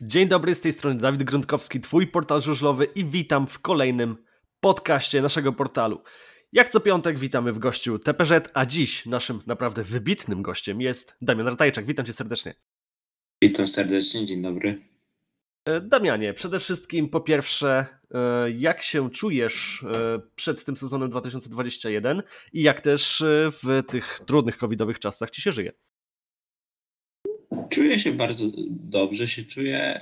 Dzień dobry, z tej strony Dawid Gruntkowski, Twój portal żużlowy i witam w kolejnym podcaście naszego portalu. Jak co piątek witamy w gościu TPZ, a dziś naszym naprawdę wybitnym gościem jest Damian Ratajczak. Witam Cię serdecznie. Witam serdecznie, dzień dobry. E, Damianie, przede wszystkim po pierwsze, e, jak się czujesz e, przed tym sezonem 2021 i jak też w tych trudnych covidowych czasach Ci się żyje? Czuję się bardzo dobrze, się czuję.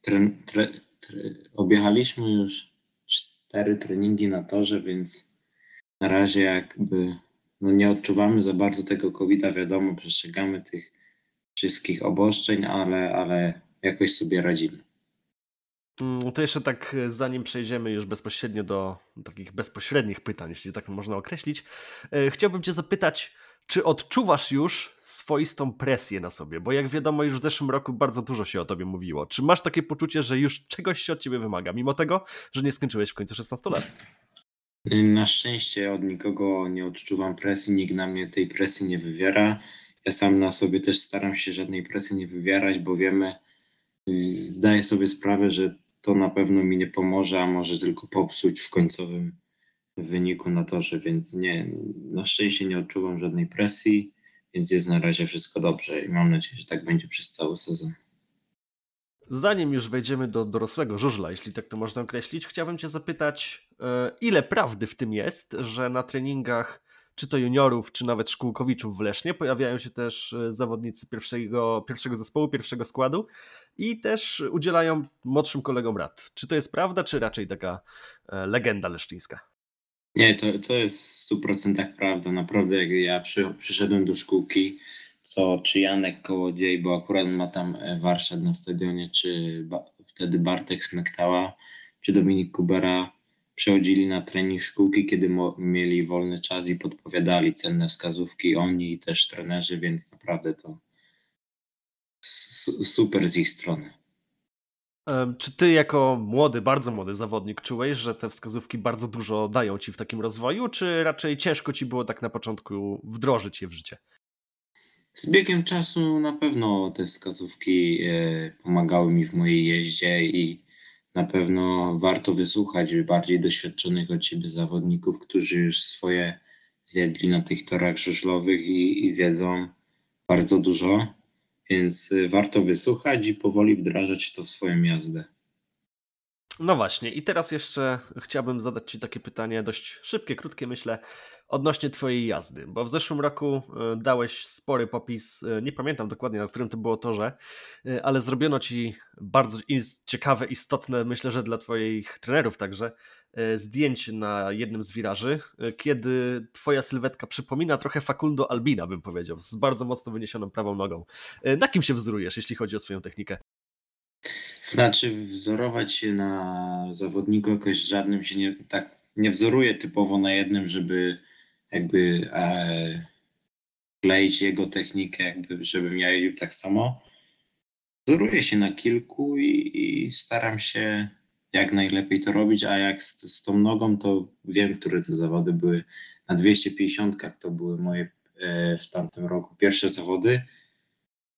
Tre, tre, tre, objechaliśmy już cztery treningi na torze, więc na razie jakby no nie odczuwamy za bardzo tego COVID-a, wiadomo, przestrzegamy tych wszystkich obostrzeń, ale, ale jakoś sobie radzimy. Mm, to jeszcze tak, zanim przejdziemy już bezpośrednio do takich bezpośrednich pytań, jeśli tak można określić, e, chciałbym Cię zapytać, czy odczuwasz już swoistą presję na sobie? Bo jak wiadomo, już w zeszłym roku bardzo dużo się o tobie mówiło. Czy masz takie poczucie, że już czegoś się od ciebie wymaga, mimo tego, że nie skończyłeś w końcu 16 lat? Na szczęście od nikogo nie odczuwam presji, nikt na mnie tej presji nie wywiera. Ja sam na sobie też staram się żadnej presji nie wywierać, bo wiemy, zdaję sobie sprawę, że to na pewno mi nie pomoże, a może tylko popsuć w końcowym w wyniku na torze, więc nie, na szczęście nie odczuwam żadnej presji, więc jest na razie wszystko dobrze i mam nadzieję, że tak będzie przez cały sezon. Zanim już wejdziemy do dorosłego żużla, jeśli tak to można określić, chciałbym Cię zapytać, e, ile prawdy w tym jest, że na treningach czy to juniorów, czy nawet szkółkowiczów w Lesznie pojawiają się też e, zawodnicy pierwszego, pierwszego zespołu, pierwszego składu i też udzielają młodszym kolegom rad. Czy to jest prawda, czy raczej taka e, legenda leszczyńska? Nie, to, to jest w 100% prawda. Naprawdę, jak ja przy, przyszedłem do szkółki, to czy Janek Kołodziej, bo akurat ma tam e, warsztat na stadionie, czy ba, wtedy Bartek Smektała, czy Dominik Kubera przychodzili na trening szkółki, kiedy mo, mieli wolny czas i podpowiadali cenne wskazówki oni i też trenerzy, więc naprawdę to super z ich strony. Czy ty jako młody, bardzo młody zawodnik czułeś, że te wskazówki bardzo dużo dają ci w takim rozwoju, czy raczej ciężko ci było tak na początku wdrożyć je w życie? Z biegiem czasu na pewno te wskazówki e, pomagały mi w mojej jeździe i na pewno warto wysłuchać bardziej doświadczonych od ciebie zawodników, którzy już swoje zjedli na tych torach żużlowych i, i wiedzą bardzo dużo więc y, warto wysłuchać i powoli wdrażać to w swoją jazdę. No właśnie, i teraz jeszcze chciałbym zadać Ci takie pytanie, dość szybkie, krótkie, myślę, odnośnie Twojej jazdy, bo w zeszłym roku e, dałeś spory popis, e, nie pamiętam dokładnie na którym to było torze, e, ale zrobiono Ci bardzo ciekawe, istotne, myślę, że dla Twoich trenerów także, zdjęcie na jednym z wiraży, kiedy Twoja sylwetka przypomina trochę Facundo Albina, bym powiedział, z bardzo mocno wyniesioną prawą nogą. Na kim się wzorujesz, jeśli chodzi o swoją technikę? Znaczy, wzorować się na zawodniku jakoś żadnym się nie, tak nie wzoruje typowo na jednym, żeby jakby e, kleić jego technikę, jakby żebym ja jeździł tak samo. Wzoruję się na kilku i, i staram się jak najlepiej to robić, a jak z, z tą nogą, to wiem, które te zawody były. Na 250 to były moje e, w tamtym roku pierwsze zawody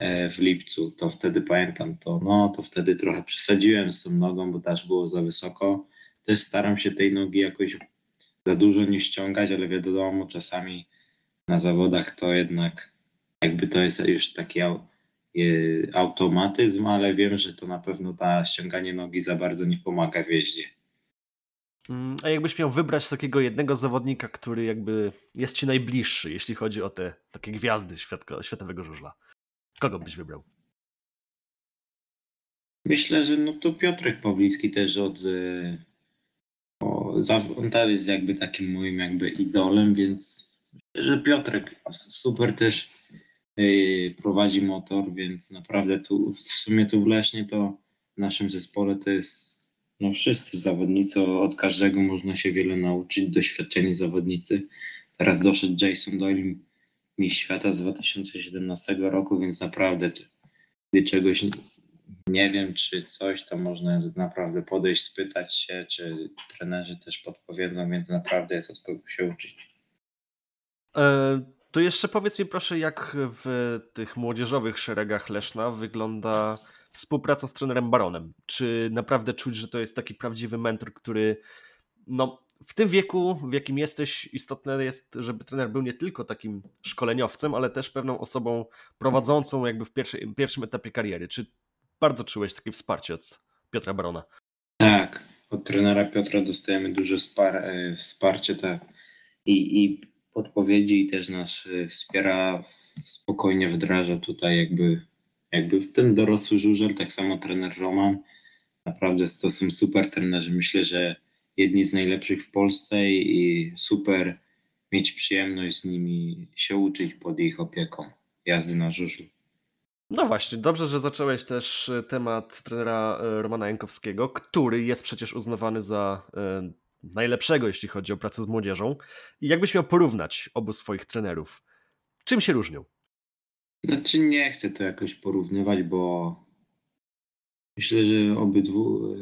w lipcu, to wtedy pamiętam to, no to wtedy trochę przesadziłem z tą nogą, bo też było za wysoko. Też staram się tej nogi jakoś za dużo nie ściągać, ale wiadomo, czasami na zawodach to jednak jakby to jest już taki automatyzm, ale wiem, że to na pewno ta ściąganie nogi za bardzo nie pomaga w jeździe. Mm, a jakbyś miał wybrać takiego jednego zawodnika, który jakby jest ci najbliższy, jeśli chodzi o te takie gwiazdy światowego żużla? Kogo byś wybrał? Myślę, że no to Piotrek Pawlicki też od. E, o, on też jest jakby takim moim jakby idolem, więc myślę, że Piotrek super też yy, prowadzi motor, więc naprawdę tu w sumie tu w Lesznie to w naszym zespole to jest no wszyscy zawodnicy, od każdego można się wiele nauczyć, doświadczeni zawodnicy. Teraz doszedł Jason Doyle, mistrz świata z 2017 roku, więc naprawdę gdy czegoś nie wiem, czy coś, to można naprawdę podejść, spytać się, czy trenerzy też podpowiedzą, więc naprawdę jest od kogo się uczyć. E, to jeszcze powiedz mi proszę, jak w tych młodzieżowych szeregach Leszna wygląda współpraca z trenerem Baronem? Czy naprawdę czuć, że to jest taki prawdziwy mentor, który no, w tym wieku, w jakim jesteś, istotne jest, żeby trener był nie tylko takim szkoleniowcem, ale też pewną osobą prowadzącą jakby w pierwszym etapie kariery. Czy bardzo czułeś takie wsparcie od Piotra Barona? Tak, od trenera Piotra dostajemy duże e, wsparcie tak. I, i podpowiedzi i też nas e, wspiera, spokojnie wdraża tutaj jakby, jakby w ten dorosły żużel, tak samo trener Roman. Naprawdę to są super trenerzy. Myślę, że jedni z najlepszych w Polsce i super mieć przyjemność z nimi się uczyć pod ich opieką jazdy na żużlu. No właśnie, dobrze, że zacząłeś też e, temat trenera e, Romana Jankowskiego, który jest przecież uznawany za e, najlepszego, jeśli chodzi o pracę z młodzieżą. I jakbyś miał porównać obu swoich trenerów? Czym się różnią? Znaczy nie chcę to jakoś porównywać, bo myślę, że obydwu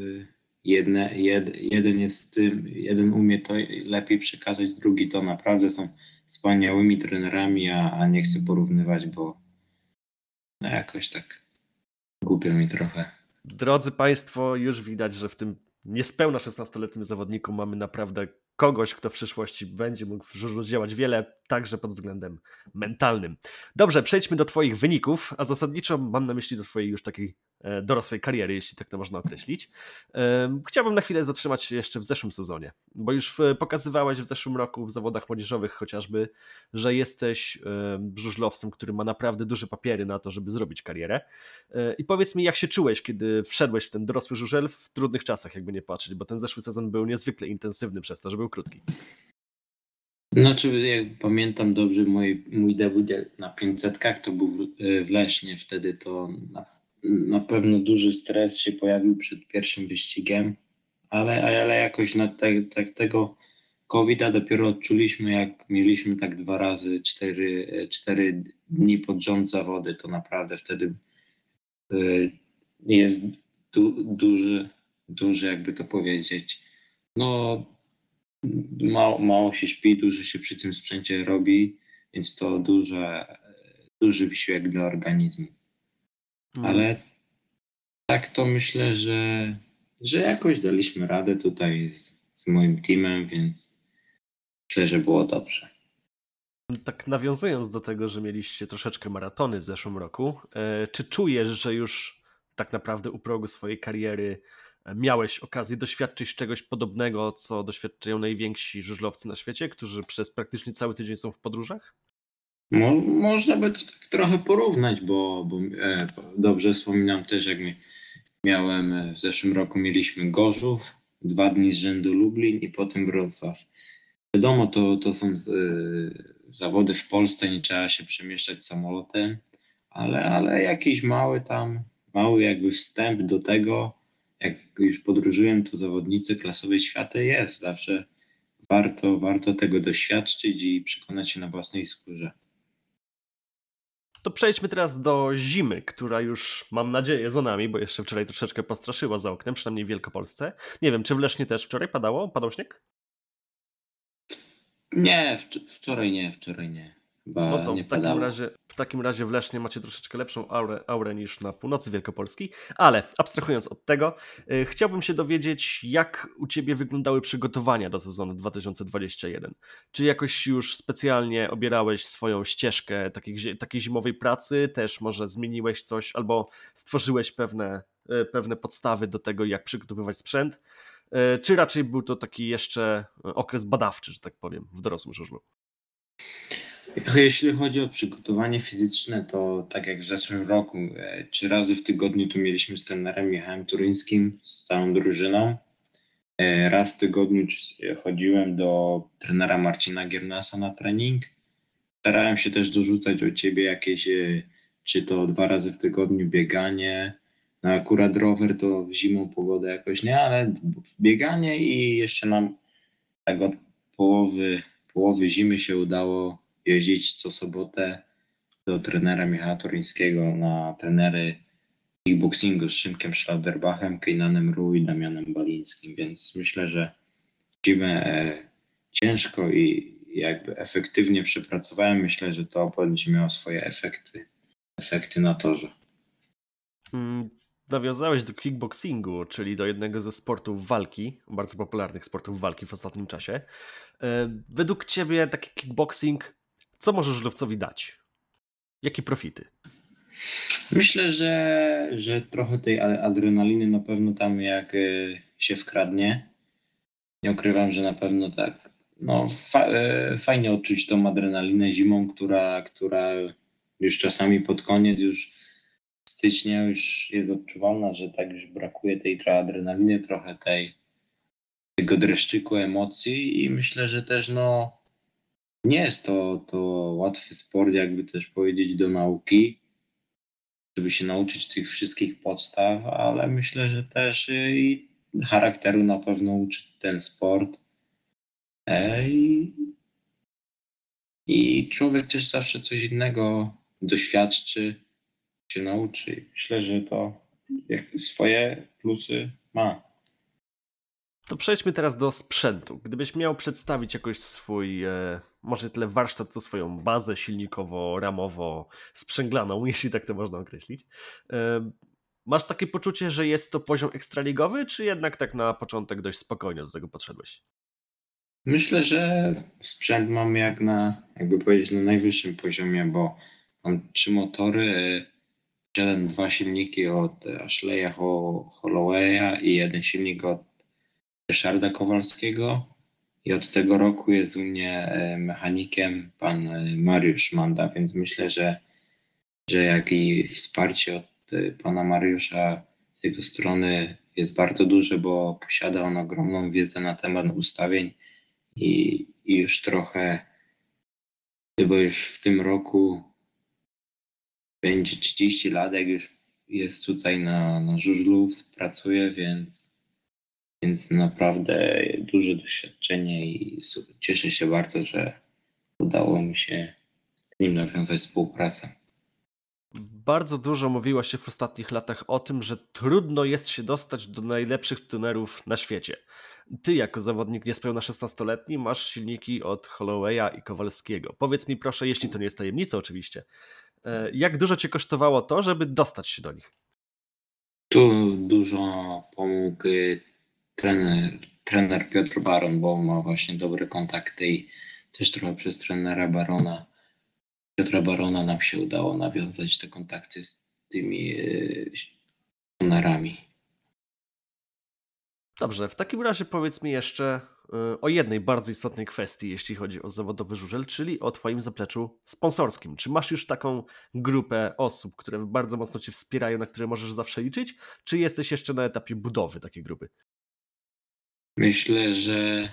jedne, jed, jeden jest tym, jeden umie to lepiej przekazać, drugi to naprawdę są wspaniałymi trenerami, a, a nie chcę porównywać, bo no jakoś tak głupio mi trochę. Drodzy Państwo, już widać, że w tym niespełna 16-letnim zawodniku mamy naprawdę kogoś, kto w przyszłości będzie mógł działać wiele, także pod względem mentalnym. Dobrze, przejdźmy do Twoich wyników, a zasadniczo mam na myśli do Twojej już takiej E, dorosłej kariery, jeśli tak to można określić. Chciałbym na chwilę zatrzymać się jeszcze w zeszłym sezonie, bo już pokazywałeś w zeszłym roku w zawodach młodzieżowych chociażby, że jesteś żużlowcem, który ma naprawdę duże papiery na to, żeby zrobić karierę. E, I powiedz mi, jak się czułeś, kiedy wszedłeś w ten dorosły żużel w trudnych czasach, jakby nie patrzeć, bo ten zeszły sezon był niezwykle intensywny przez to, że był krótki. Znaczy, jak pamiętam dobrze, mój, mój debiut na 500 to był w, w Lesznie. Wtedy to na na pewno duży stres się pojawił przed pierwszym wyścigiem, ale, ale jakoś na te, te, tego COVID-a dopiero odczuliśmy, jak mieliśmy tak dwa razy cztery, cztery dni pod rząd zawody, to naprawdę wtedy y, jest du, duży, duży, jakby to powiedzieć. No, mało, mało się śpi, dużo się przy tym sprzęcie robi, więc to duże, duży wysiłek dla organizmu. Mm. Ale tak to myślę, że, że jakoś daliśmy radę tutaj z, z moim teamem, więc myślę, że było dobrze. Tak nawiązując do tego, że mieliście troszeczkę maratony w zeszłym roku, e, czy czujesz, że już tak naprawdę u progu swojej kariery miałeś okazję doświadczyć czegoś podobnego, co doświadczają najwięksi żużlowcy na świecie, którzy przez praktycznie cały tydzień są w podróżach? Mo, można by to tak trochę porównać, bo, bo e, dobrze wspominam też, jak mi, miałem e, w zeszłym roku mieliśmy Gorzów, dwa dni z rzędu Lublin i potem Wrocław. Wiadomo, to, to są z, e, zawody w Polsce, nie trzeba się przemieszczać samolotem, ale, ale jakiś mały tam, mały jakby wstęp do tego, jak już podróżuję, to zawodnicy klasowej świata jest. Zawsze warto, warto tego doświadczyć i przekonać się na własnej skórze. To przejdźmy teraz do zimy, która już mam nadzieję za nami, bo jeszcze wczoraj troszeczkę postraszyła za oknem, przynajmniej w Wielkopolsce. Nie wiem, czy w Lesznie też wczoraj padało? Padał śnieg? Nie, wczoraj nie, wczoraj nie. Chyba no to w takim, razie, w takim razie w Lesznie macie troszeczkę lepszą aurę, aurę niż na północy Wielkopolski, ale abstrahując od tego, yy, chciałbym się dowiedzieć, jak u Ciebie wyglądały przygotowania do sezonu 2021. Czy jakoś już specjalnie obierałeś swoją ścieżkę takiej, takiej zimowej pracy, też może zmieniłeś coś albo stworzyłeś pewne, yy, pewne podstawy do tego, jak przygotowywać sprzęt, yy, czy raczej był to taki jeszcze okres badawczy, że tak powiem, w dorosłym żużlu? Jeśli chodzi o przygotowanie fizyczne, to tak jak w zeszłym roku, e, trzy razy w tygodniu tu mieliśmy z trenerem Michałem Turyńskim, z całą drużyną. E, raz w tygodniu chodziłem do trenera Marcina Giernasa na trening. Starałem się też dorzucać do ciebie jakieś, e, czy to dwa razy w tygodniu bieganie. No akurat rower to w zimą pogodę jakoś nie, ale bieganie i jeszcze nam tak od połowy, połowy zimy się udało jeździć co sobotę do trenera Michała Toryńskiego na trenery kickboxingu z Szymkiem Schlauderbachem, Kejnanem Ru i Damianem Balińskim, więc myślę, że zimę e, ciężko i jakby efektywnie przepracowałem. Myślę, że to będzie miało swoje efekty, efekty na torze. Mm, nawiązałeś do kickboxingu, czyli do jednego ze sportów walki, bardzo popularnych sportów walki w ostatnim czasie. E, według ciebie taki kickboxing, co może żużlowcowi dać? Jakie profity? Myślę, że, że trochę tej adrenaliny na pewno tam jak y, się wkradnie. Nie ukrywam, że na pewno tak. No, fa y, fajnie odczuć tą adrenalinę zimą, która, która już czasami pod koniec już stycznia już jest odczuwalna, że tak już brakuje tej adrenaliny, trochę tej tego dreszczyku emocji i myślę, że też no nie jest to, to łatwy sport, jakby też powiedzieć, do nauki, żeby się nauczyć tych wszystkich podstaw, ale myślę, że też i charakteru na pewno uczy ten sport. I, I człowiek też zawsze coś innego doświadczy, się nauczy. Myślę, że to swoje plusy ma. To przejdźmy teraz do sprzętu. Gdybyś miał przedstawić jakoś swój, e, może tyle warsztat, co swoją bazę silnikowo-ramowo sprzęglaną, jeśli tak to można określić. E, masz takie poczucie, że jest to poziom ekstraligowy, czy jednak tak na początek dość spokojnie do tego podszedłeś? Myślę, że sprzęt mam jak na, jakby powiedzieć, na najwyższym poziomie, bo mam trzy motory, jeden, dwa silniki od Ashleya Hollowaya i jeden silnik od Ryszarda Kowalskiego. I od tego roku jest u mnie e, mechanikiem pan e, Mariusz Manda, więc myślę, że, że jak i wsparcie od e, pana Mariusza z jego strony jest bardzo duże, bo posiada on ogromną wiedzę na temat ustawień i, i już trochę, bo już w tym roku będzie 30 lat, jak już jest tutaj na, na żużlu, pracuje, więc, więc naprawdę duże doświadczenie i cieszę się bardzo, że udało mi się z nim nawiązać współpracę. Bardzo dużo mówiło się w ostatnich latach o tym, że trudno jest się dostać do najlepszych tunerów na świecie. Ty, jako zawodnik niespełna 16-letni, masz silniki od Hollowaya i Kowalskiego. Powiedz mi proszę, jeśli to nie jest tajemnica oczywiście, E, jak dużo cię kosztowało to, żeby dostać się do nich? Tu dużo pomógł trener, trener Piotr Baron, bo ma właśnie dobre kontakty i też trochę przez trenera Barona, Piotra Barona nam się udało nawiązać te kontakty z tymi trenerami. Dobrze, w takim razie powiedz mi jeszcze y, o jednej bardzo istotnej kwestii, jeśli chodzi o zawodowy żużel, czyli o Twoim zapleczu sponsorskim. Czy masz już taką grupę osób, które bardzo mocno Cię wspierają, na które możesz zawsze liczyć, czy jesteś jeszcze na etapie budowy takiej grupy? Myślę, że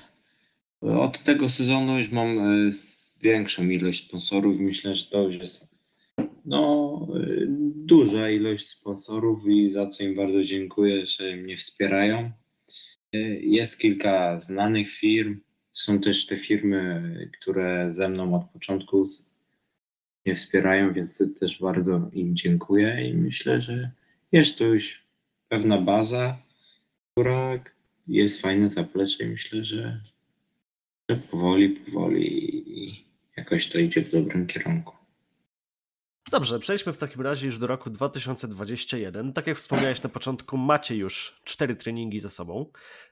od tego sezonu już mam y, większą ilość sponsorów. Myślę, że to już jest no, y, duża ilość sponsorów i za co im bardzo dziękuję, że mnie wspierają. Jest kilka znanych firm. Są też te firmy, które ze mną od początku mnie wspierają, więc też bardzo im dziękuję i myślę, że jest to już pewna baza, która jest fajne zaplecze i myślę, że, że powoli, powoli jakoś to idzie w dobrym kierunku. Dobrze, przejdźmy w takim razie już do roku 2021. Tak jak wspomniałeś na początku, macie już cztery treningi za sobą.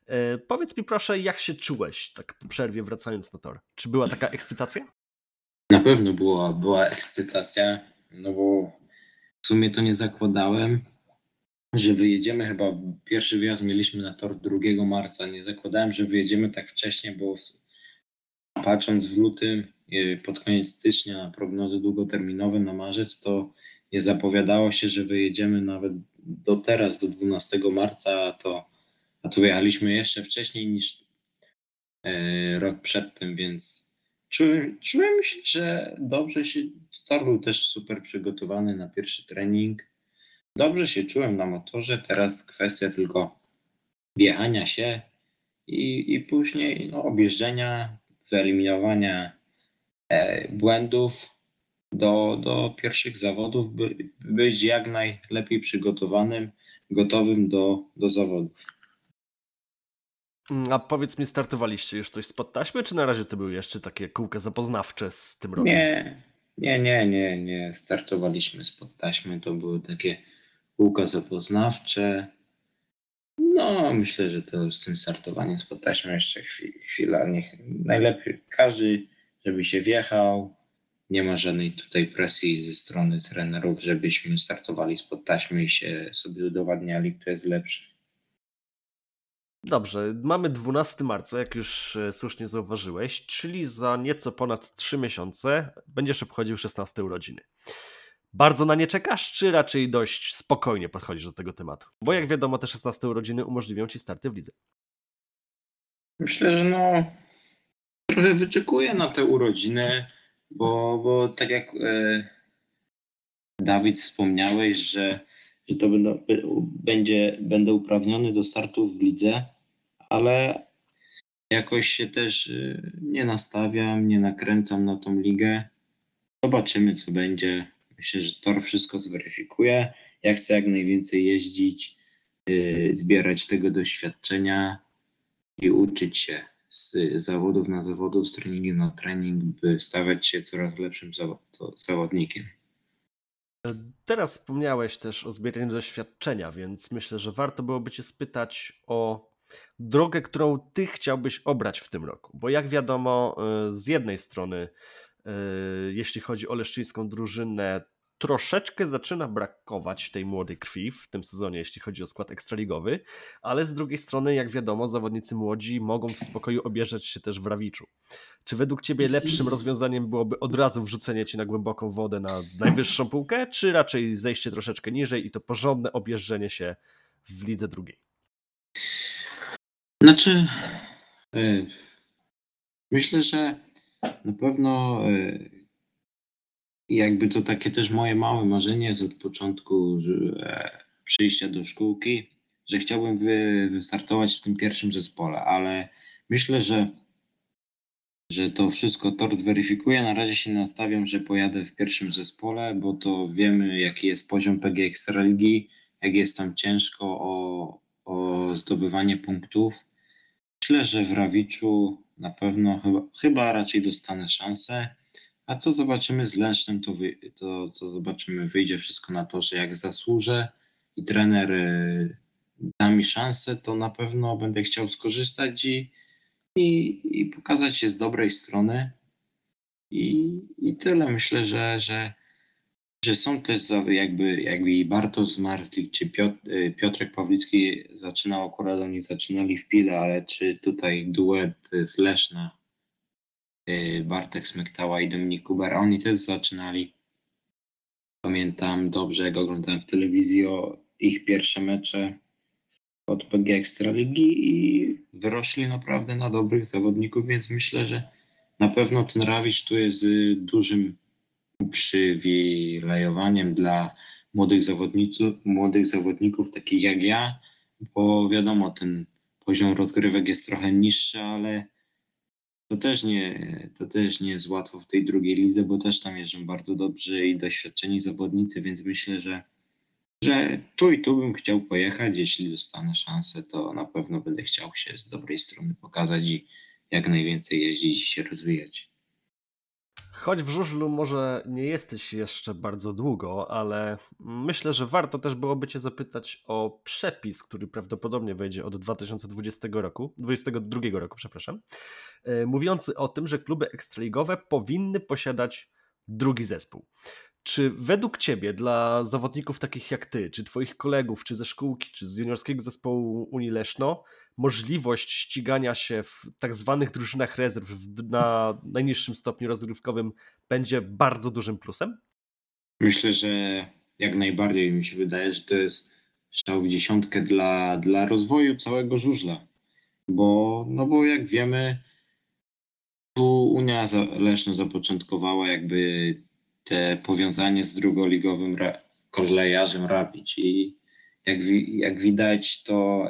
E, powiedz mi proszę, jak się czułeś tak po przerwie wracając na tor? Czy była taka ekscytacja? Na pewno była, była ekscytacja, no bo w sumie to nie zakładałem, że wyjedziemy chyba, pierwszy wjazd mieliśmy na tor 2 marca, nie zakładałem, że wyjedziemy tak wcześnie, bo patrząc w lutym pod koniec stycznia na prognozy długoterminowe na marzec, to nie zapowiadało się, że wyjedziemy nawet do teraz, do 12 marca, a to, a to wyjechaliśmy jeszcze wcześniej niż e, rok przedtem, więc czułem, czułem myślę, że dobrze się, był też super przygotowany na pierwszy trening. Dobrze się czułem na motorze, teraz kwestia tylko wjechania się i, i później no, objeżdżenia, wyeliminowania E, błędów do, do pierwszych zawodów, by być jak najlepiej przygotowanym, gotowym do, do zawodów. A powiedz mi, startowaliście już coś spod taśmy, czy na razie to były jeszcze takie kółka zapoznawcze z tym rokiem? Nie, nie, nie, nie, nie. Startowaliśmy spod taśmy. To były takie kółka zapoznawcze. No, myślę, że to z tym startowaniem podtaśmą jeszcze chwi- chwila. Niech najlepiej każdy, żeby się wjechał. Nie ma żadnej tutaj presji ze strony trenerów, żebyśmy startowali z podtaśmy i się sobie udowadniali, kto jest lepszy. Dobrze, mamy 12 marca, jak już e, słusznie zauważyłeś, czyli za nieco ponad 3 miesiące będziesz obchodził 16 urodziny. Bardzo na nie czekasz, czy raczej dość spokojnie podchodzisz do tego tematu? Bo jak wiadomo, te 16 urodziny umożliwią ci starty w lidze. Myślę, że no trochę wyczekuję na te urodziny, bo, bo tak jak e, Dawid wspomniałeś, że, że to będą, będzie, będę uprawniony do startów w lidze, ale jakoś się też e, nie nastawiam, nie nakręcam na tą ligę. Zobaczymy, co będzie. Myślę, że Tor wszystko zweryfikuje. Ja chcę jak najwięcej jeździć, e, zbierać tego doświadczenia i uczyć się z zawodów na zawodów, z treningu na trening, by stawać się coraz lepszym zawo- zawodnikiem. Teraz wspomniałeś też o zbieraniu doświadczenia, więc myślę, że warto byłoby Cię spytać o drogę, którą Ty chciałbyś obrać w tym roku. Bo jak wiadomo, y, z jednej strony, jeśli chodzi o leszczyńską drużynę, troszeczkę zaczyna brakować tej młodej krwi w tym sezonie, jeśli chodzi o skład ekstraligowy, ale z drugiej strony, jak wiadomo, zawodnicy młodzi mogą w spokoju obierzać się też w Rawiczu. Czy według Ciebie lepszym rozwiązaniem byłoby od razu wrzucenie Ci na głęboką wodę na najwyższą półkę, czy raczej zejście troszeczkę niżej i to porządne objeżdżenie się w lidze drugiej? Znaczy, y, myślę, że na pewno y, jakby to takie też moje małe marzenie jest od początku e, przyjścia do szkółki, że chciałbym wy, wystartować w tym pierwszym zespole, ale myślę, że, że to wszystko Tor zweryfikuje. Na razie się nastawiam, że pojadę w pierwszym zespole, bo to wiemy, jaki jest poziom PG Ekstraligi, jak jest tam ciężko o, o zdobywanie punktów. Myślę, że w Rawiczu na pewno chyba, chyba raczej dostanę szansę. A co zobaczymy z Lesznem, to, wy, to co zobaczymy, wyjdzie wszystko na to, że jak zasłużę i trener y, da mi szansę, to na pewno będę chciał skorzystać i, i, i pokazać się z dobrej strony. I, i tyle. Myślę, że, że, że są też jakby, jakby Bartosz Zmarzlik czy y, Piotrek Pawlicki zaczynał, akurat oni zaczynali w Pile, ale czy tutaj duet z Leszna Y, Bartek Smektała i Dominik Kuber, oni też zaczynali. Pamiętam dobrze, jak oglądałem w telewizji o ich pierwsze mecze od PG Ekstraligi i wyrośli naprawdę na dobrych zawodników, więc myślę, że na pewno ten Rawicz tu jest y, dużym uprzywilejowaniem dla młodych zawodników, młodych zawodników takich jak ja, bo wiadomo, ten poziom rozgrywek jest trochę niższy, ale to też nie, to też nie jest łatwo w tej drugiej lidze, bo też tam jeżdżą bardzo dobrzy i doświadczeni zawodnicy, więc myślę, że, że tu i tu bym chciał pojechać. Jeśli dostanę szansę, to na pewno będę chciał się z dobrej strony pokazać i jak najwięcej jeździć i się rozwijać. Choć w żużlu może nie jesteś jeszcze bardzo długo, ale myślę, że warto też byłoby Cię zapytać o przepis, który prawdopodobnie wejdzie od 2020 roku, 2022 roku, przepraszam, e, mówiący o tym, że kluby ekstraligowe powinny posiadać drugi zespół. Czy według Ciebie, dla zawodników takich jak Ty, czy Twoich kolegów, czy ze szkółki, czy z juniorskiego zespołu Unii Leszno, możliwość ścigania się w tak zwanych drużynach rezerw na najniższym stopniu rozgrywkowym będzie bardzo dużym plusem? Myślę, że jak najbardziej mi się wydaje, że to jest strzał w dziesiątkę dla, dla rozwoju całego żużla. Bo, no bo jak wiemy, tu Unia Leszno zapoczątkowała jakby te powiązanie z drugoligowym kolejarzem Rapić i jak, jak widać to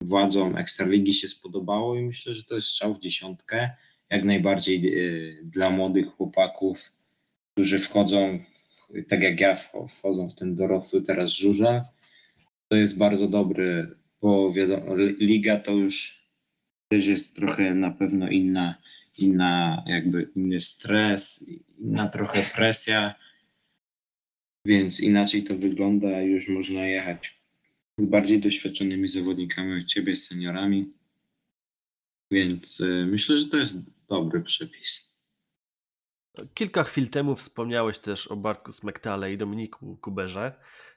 władzom Ekstraligi się spodobało i myślę, że to jest strzał w dziesiątkę. Jak najbardziej y, dla młodych chłopaków, którzy wchodzą, w, tak jak ja, wchodzą w ten dorosły teraz żurze. To jest bardzo dobry, bo wiadomo, liga to już też jest trochę na pewno inna, inna jakby inny stres, inna trochę presja. więc inaczej to wygląda, już można jechać z bardziej doświadczonymi zawodnikami od ciebie, z seniorami. Więc y, myślę, że to jest dobry przepis. Kilka chwil temu wspomniałeś też o Bartku Smektale i Dominiku Kuberze,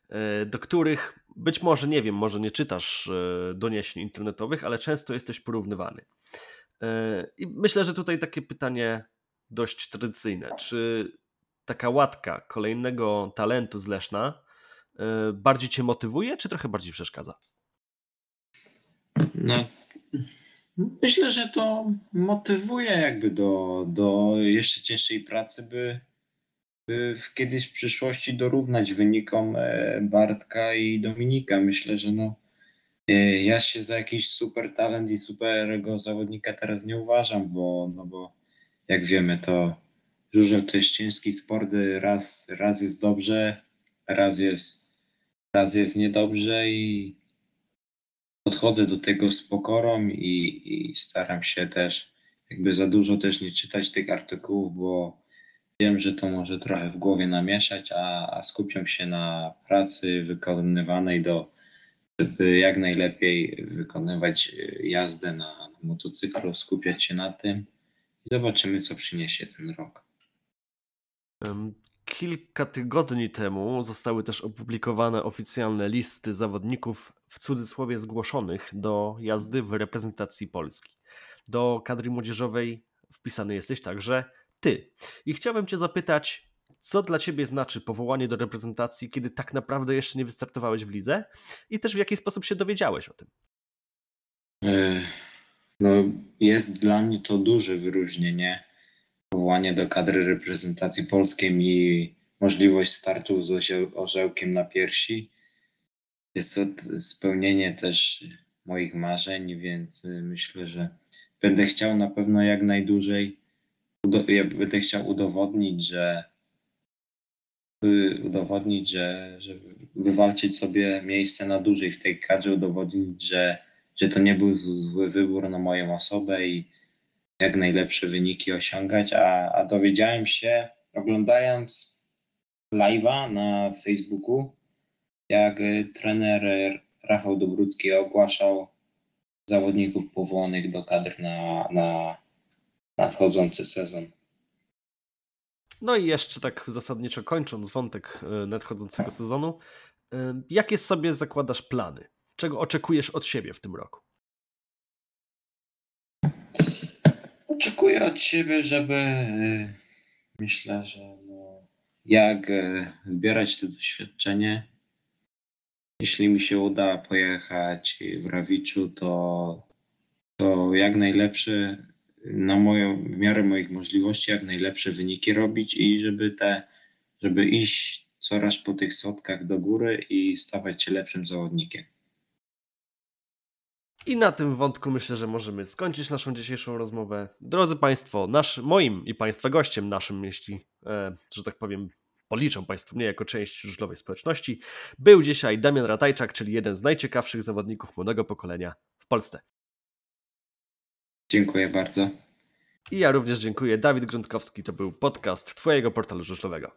e, do których być może, nie wiem, może nie czytasz e, doniesień internetowych, ale często jesteś porównywany. I myślę, że tutaj takie pytanie dość tradycyjne. Czy taka łatka kolejnego talentu z Leszna bardziej cię motywuje, czy trochę bardziej przeszkadza? No, Myślę, że to motywuje jakby do, do jeszcze cięższej pracy, by, by kiedyś w przyszłości dorównać wynikom e, Bartka i Dominika. Myślę, że no, ja się za jakiś super talent i superego zawodnika teraz nie uważam, bo, no bo jak wiemy, to żużel to jest ciężki sport, raz, raz jest dobrze, raz jest, raz jest niedobrze i podchodzę do tego z pokorą i, i staram się też jakby za dużo też nie czytać tych artykułów, bo wiem, że to może trochę w głowie namieszać, a, a skupiam się na pracy wykonywanej do, żeby jak najlepiej wykonywać jazdę na, na motocyklu, skupiać się na tym i zobaczymy, co przyniesie ten rok. Kilka tygodni temu zostały też opublikowane oficjalne listy zawodników w cudzysłowie zgłoszonych do jazdy w reprezentacji Polski. Do kadry młodzieżowej wpisany jesteś także ty. I chciałbym Cię zapytać, co dla Ciebie znaczy powołanie do reprezentacji, kiedy tak naprawdę jeszcze nie wystartowałeś w lidze i też w jaki sposób się dowiedziałeś o tym? E, no, jest dla mnie to duże wyróżnienie powołanie do kadry reprezentacji polskiej i możliwość startu z orzełkiem na piersi. Jest to spełnienie też moich marzeń, więc y, myślę, że będę chciał na pewno jak najdłużej, ja będę chciał udowodnić, że udowodnić, że, że wywalczyć sobie miejsce na dłużej w tej kadrze, udowodnić, że, że to nie był zły wybór na moją osobę i jak najlepsze wyniki osiągać, a, a dowiedziałem się oglądając live'a na Facebooku, jak trener Rafał Dobrucki ogłaszał zawodników powołanych do kadr na, na nadchodzący sezon. No i jeszcze tak zasadniczo kończąc wątek e, nadchodzącego sezonu, e, jakie sobie zakładasz plany? Czego oczekujesz od siebie w tym roku? oczekuję od siebie, żeby e, myślę, że no, jak zbierać to doświadczenie. Jeśli mi się uda pojechać w Rawiczu, to, to jak najlepsze na moją, w miarę moich możliwości, jak najlepsze wyniki robić i żeby te, żeby iść coraz po tych sotkach do góry i stawać się lepszym zawodnikiem. I na tym wątku myślę, że możemy skończyć naszą dzisiejszą rozmowę. Drodzy Państwo, nasz, moim i Państwa gościem, naszym, jeśli, e, że tak powiem, policzą Państwo mnie jako część żużlowej społeczności, był dzisiaj Damian Ratajczak, czyli jeden z najciekawszych zawodników młodego pokolenia w Polsce. Dziękuję bardzo. I ja również dziękuję. Dawid Grządkowski to był podcast Twojego portalu żużlowego.